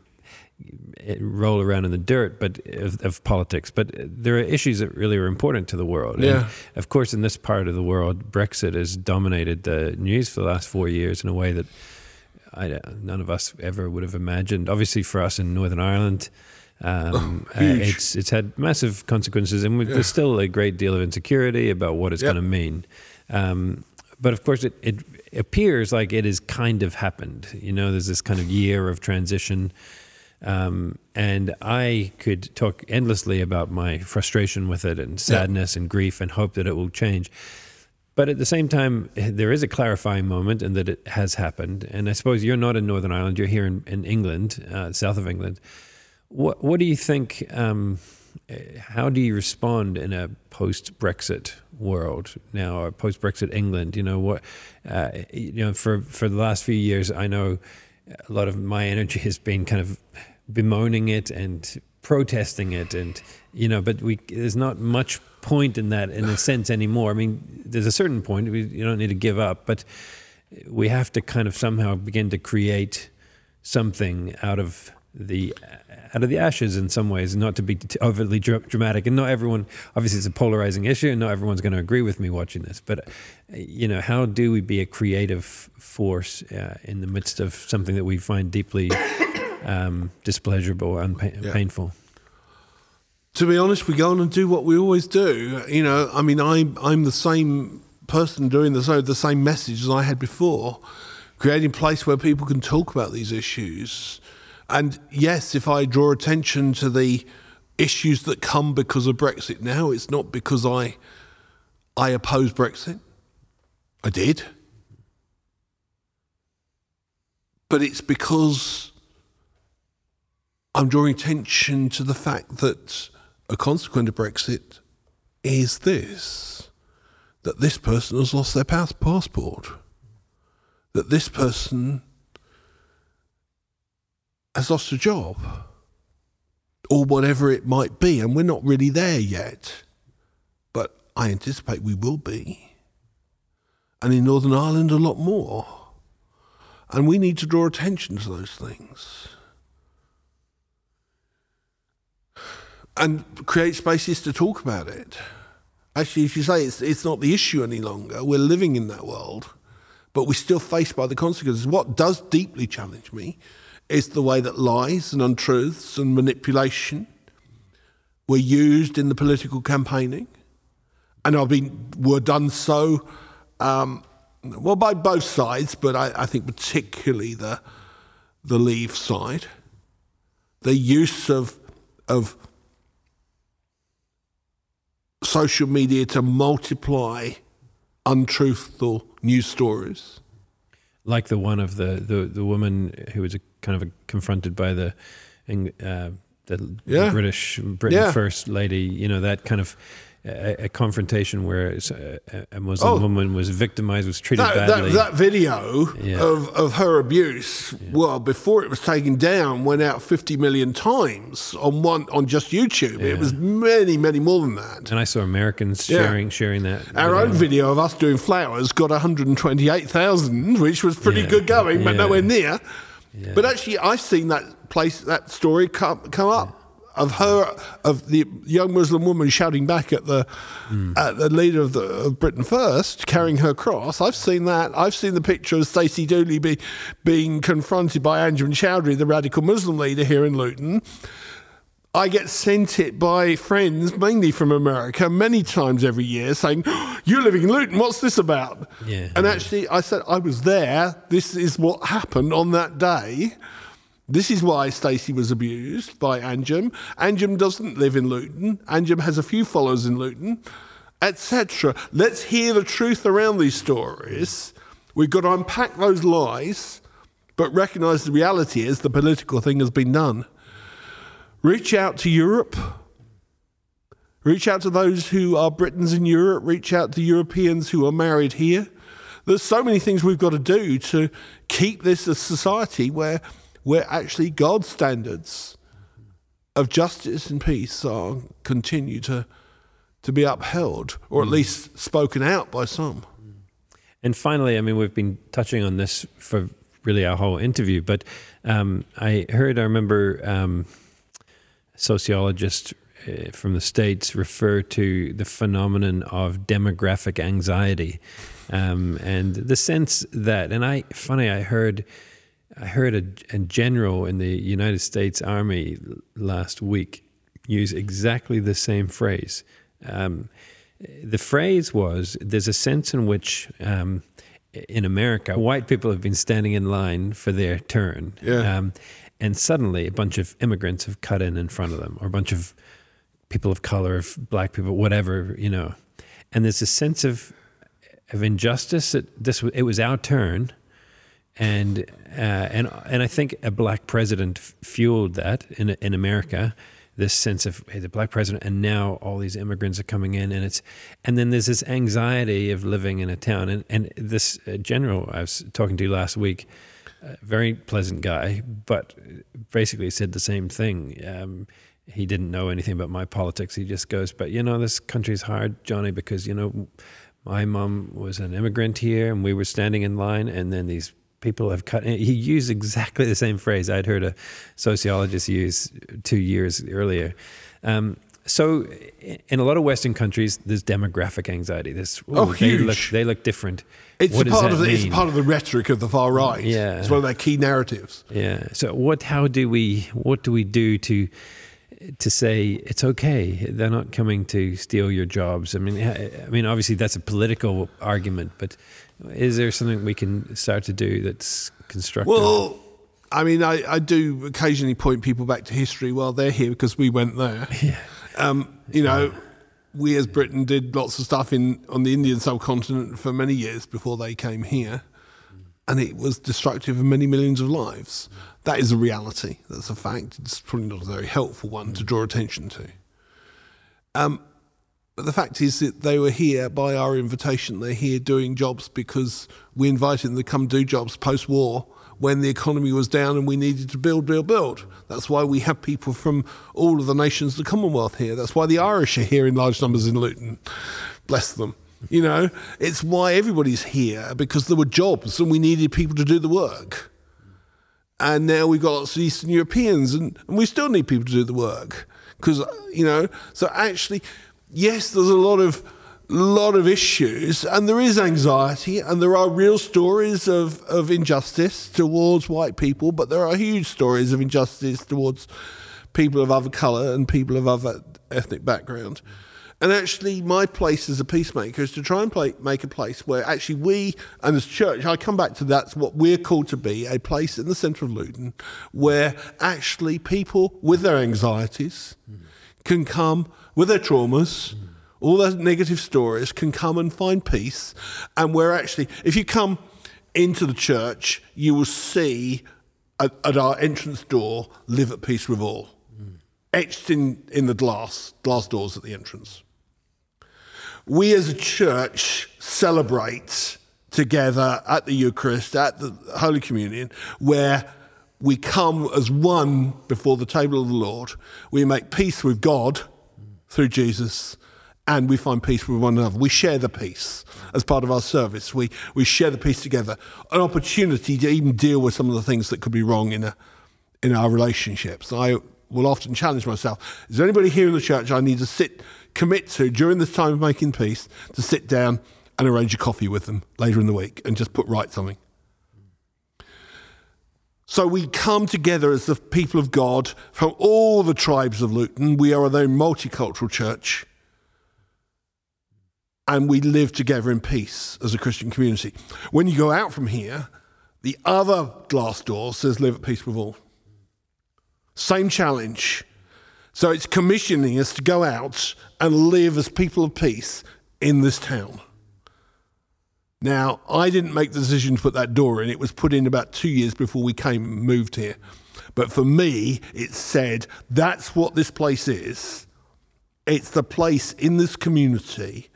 roll around in the dirt, but of, of, politics. But there are issues that really are important to the world. Yeah. And of course, in this part of the world, Brexit has dominated the news for the last four years in a way that I, none of us ever would have imagined. Obviously, for us in Northern Ireland. Um, oh, uh, it's it's had massive consequences, and yeah. there's still a great deal of insecurity about what it's yep. going to mean. Um, but of course, it, it appears like it has kind of happened. You know, there's this kind of year of transition um, and I could talk endlessly about my frustration with it and sadness yeah. and grief and hope that it will change. But at the same time, there is a clarifying moment and that it has happened. And I suppose you're not in Northern Ireland, you're here in, in England, uh, south of England. What, what do you think? Um, how do you respond in a post Brexit world now, or post Brexit England? You know what? Uh, you know, for for the last few years, I know a lot of my energy has been kind of bemoaning it and protesting it and you know but we there's not much point in that in a sense anymore. I mean there's a certain point we, you don't need to give up but we have to kind of somehow begin to create something out of the out of the ashes in some ways not to be overly dramatic. And not everyone obviously it's a polarizing issue and not everyone's going to agree with me watching this but you know how do we be a creative force uh, in the midst of something that we find deeply um, displeasurable and pa- yeah. painful. To be honest, we go on and do what we always do. You know, I mean, I'm I'm the same person doing the, the same message as I had before, creating a place where people can talk about these issues. And yes, if I draw attention to the issues that come because of Brexit now, it's not because I I oppose Brexit. I did. But it's because I'm drawing attention to the fact that a consequence of Brexit is this that this person has lost their passport, that this person has lost a job, or whatever it might be. And we're not really there yet, but I anticipate we will be. And in Northern Ireland, a lot more. And we need to draw attention to those things. And create spaces to talk about it. Actually, if you say it's, it's not the issue any longer, we're living in that world, but we're still faced by the consequences. What does deeply challenge me is the way that lies and untruths and manipulation were used in the political campaigning, and have been were done so um, well by both sides, but I, I think particularly the the Leave side, the use of of social media to multiply untruthful news stories. Like the one of the, the, the woman who was a, kind of a, confronted by the, uh, the, Yeah. the British Britain Yeah. First Lady, you know, that kind of a, a confrontation where a, a Muslim Oh. woman was victimized, was treated That, badly. that, that video Yeah. of, of her abuse, well, before it was taken down, went out 50 million times on one on just YouTube. It was many, many more than that. and I saw Americans Yeah. sharing sharing that. Our video. own video of us doing flowers got 128,000, which was pretty Yeah. good going, but Yeah. nowhere near. Yeah. But actually, I've seen that place, that story come, come up of her, of the young Muslim woman shouting back at the Hmm. at the leader of, the, of Britain First, carrying her cross. I've seen that. I've seen the picture of Stacey Dooley be, being confronted by Anjem Choudary, the radical Muslim leader here in Luton. I get sent it by friends, mainly from America, many times every year, saying, You're living in Luton, what's this about? Yeah. And actually, I said, I was there. This is what happened on that day. This is why Stacey was abused by Anjem. Anjem doesn't live in Luton. Anjem has a few followers in Luton, etc. Let's hear the truth around these stories. We've got to unpack those lies, but recognise the reality is the political thing has been done. Reach out to Europe. Reach out to those who are Britons in Europe. Reach out to Europeans who are married here. There's so many things we've got to do to keep this a society where, where actually God's standards of justice and peace are continue to, to be upheld, or at least spoken out by some. And finally, I mean, we've been touching on this for really our whole interview, but um, I heard, I remember um, a sociologist uh, from the States refer to the phenomenon of demographic anxiety. Um, and the sense that, and I, funny, I heard, I heard a, a general in the United States Army last week use exactly the same phrase. Um, the phrase was there's a sense in which um, in America, white people have been standing in line for their turn. Yeah. Um, and suddenly a bunch of immigrants have cut in in front of them, or a bunch of people of color, of black people, whatever, you know. And there's a sense of of injustice that this it was our turn, and uh, and and I think a black president fueled that in in America. This sense of hey, the black president, and now all these immigrants are coming in, and it's, and then there's this anxiety of living in a town, and and this uh, general I was talking to last week, a very pleasant guy, but basically said the same thing. Um, he didn't know anything about my politics. He just goes, but you know, this country's hard, Johnny, because you know, my mom was an immigrant here, and we were standing in line, and then these people have cut. He used exactly the same phrase I'd heard a sociologist use two years earlier. Um, so, in a lot of Western countries, there's demographic anxiety. This Oh, they look huge. they look different. It's what part that of the, it's part of the rhetoric of the far right. Yeah. it's one of their key narratives. Yeah. So what? How do we? What do we do to to say it's okay? They're not coming to steal your jobs. I mean, I mean, obviously that's a political argument, but Is there something we can start to do that's constructive? Well, I mean, I, I do occasionally point people back to history while they're here because we went there. Yeah. Um, you know, we as Britain did lots of stuff in on the Indian subcontinent for many years before they came here, and it was destructive of many millions of lives. That is a reality. That's a fact. It's probably not a very helpful one to draw attention to. Um, but the fact is that they were here by our invitation. They're here doing jobs because we invited them to come do jobs post war when the economy was down and we needed to build, build, build. That's why we have people from all of the nations of the Commonwealth here. That's why the Irish are here in large numbers in Luton. Bless them. You know, it's why everybody's here because there were jobs and we needed people to do the work. And now we've got lots of Eastern Europeans and, and we still need people to do the work. Because, you know, so actually, yes, there's a lot of lot of issues, and there is anxiety, and there are real stories of, of injustice towards white people, but there are huge stories of injustice towards people of other colour and people of other ethnic background. And actually, my place as a peacemaker is to try and play, make a place where actually we, and as church, I come back to that's what we're called to be a place in the centre of Luton where actually people with their anxieties can come with their traumas all those negative stories can come and find peace. And where actually, if you come into the church, you will see at, at our entrance door, live at peace with all. Mm. Etched in, in the glass, glass doors at the entrance. We as a church celebrate together at the Eucharist, at the Holy Communion, where we come as one before the table of the Lord. We make peace with God through Jesus and we find peace with one another. We share the peace as part of our service. We, we share the peace together. An opportunity to even deal with some of the things that could be wrong in, a, in our relationships. I will often challenge myself is there anybody here in the church I need to sit, commit to during this time of making peace, to sit down and arrange a coffee with them later in the week and just put right something? So we come together as the people of God from all the tribes of Luton. We are a very multicultural church and we live together in peace as a Christian community. When you go out from here, the other glass door says live at peace with all. Same challenge. So it's commissioning us to go out and live as people of peace in this town. Now, I didn't make the decision to put that door in. It was put in about two years before we came moved here. But for me, it said that's what this place is. It's the place in this community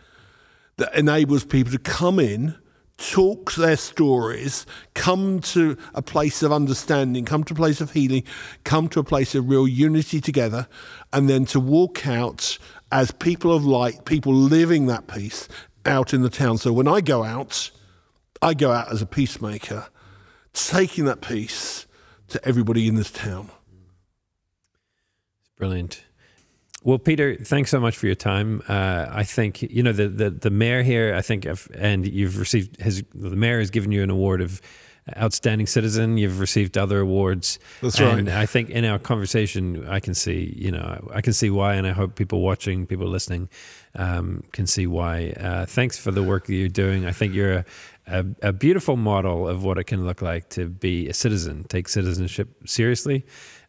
that enables people to come in, talk their stories, come to a place of understanding, come to a place of healing, come to a place of real unity together, and then to walk out as people of light, people living that peace out in the town. So when I go out, I go out as a peacemaker, taking that peace to everybody in this town. Brilliant. Well, Peter, thanks so much for your time. Uh, I think you know the, the the mayor here. I think, and you've received his the mayor has given you an award of outstanding citizen. You've received other awards. That's and right. I think in our conversation, I can see you know I can see why, and I hope people watching, people listening, um, can see why. Uh, thanks for the work that you're doing. I think you're a, a, a beautiful model of what it can look like to be a citizen, take citizenship seriously.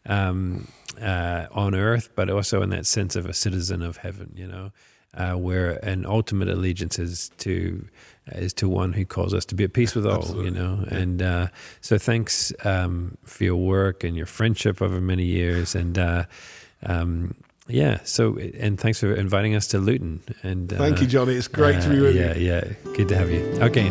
Um, uh, on earth, but also in that sense of a citizen of heaven, you know, uh, where an ultimate allegiance is to is to one who calls us to be at peace with all, Absolutely. you know. Yeah. And uh, so, thanks um, for your work and your friendship over many years, and uh, um, yeah. So, and thanks for inviting us to Luton. And thank you, uh, Johnny. It's great to be with yeah, you. Yeah, yeah. Good to have you. Okay.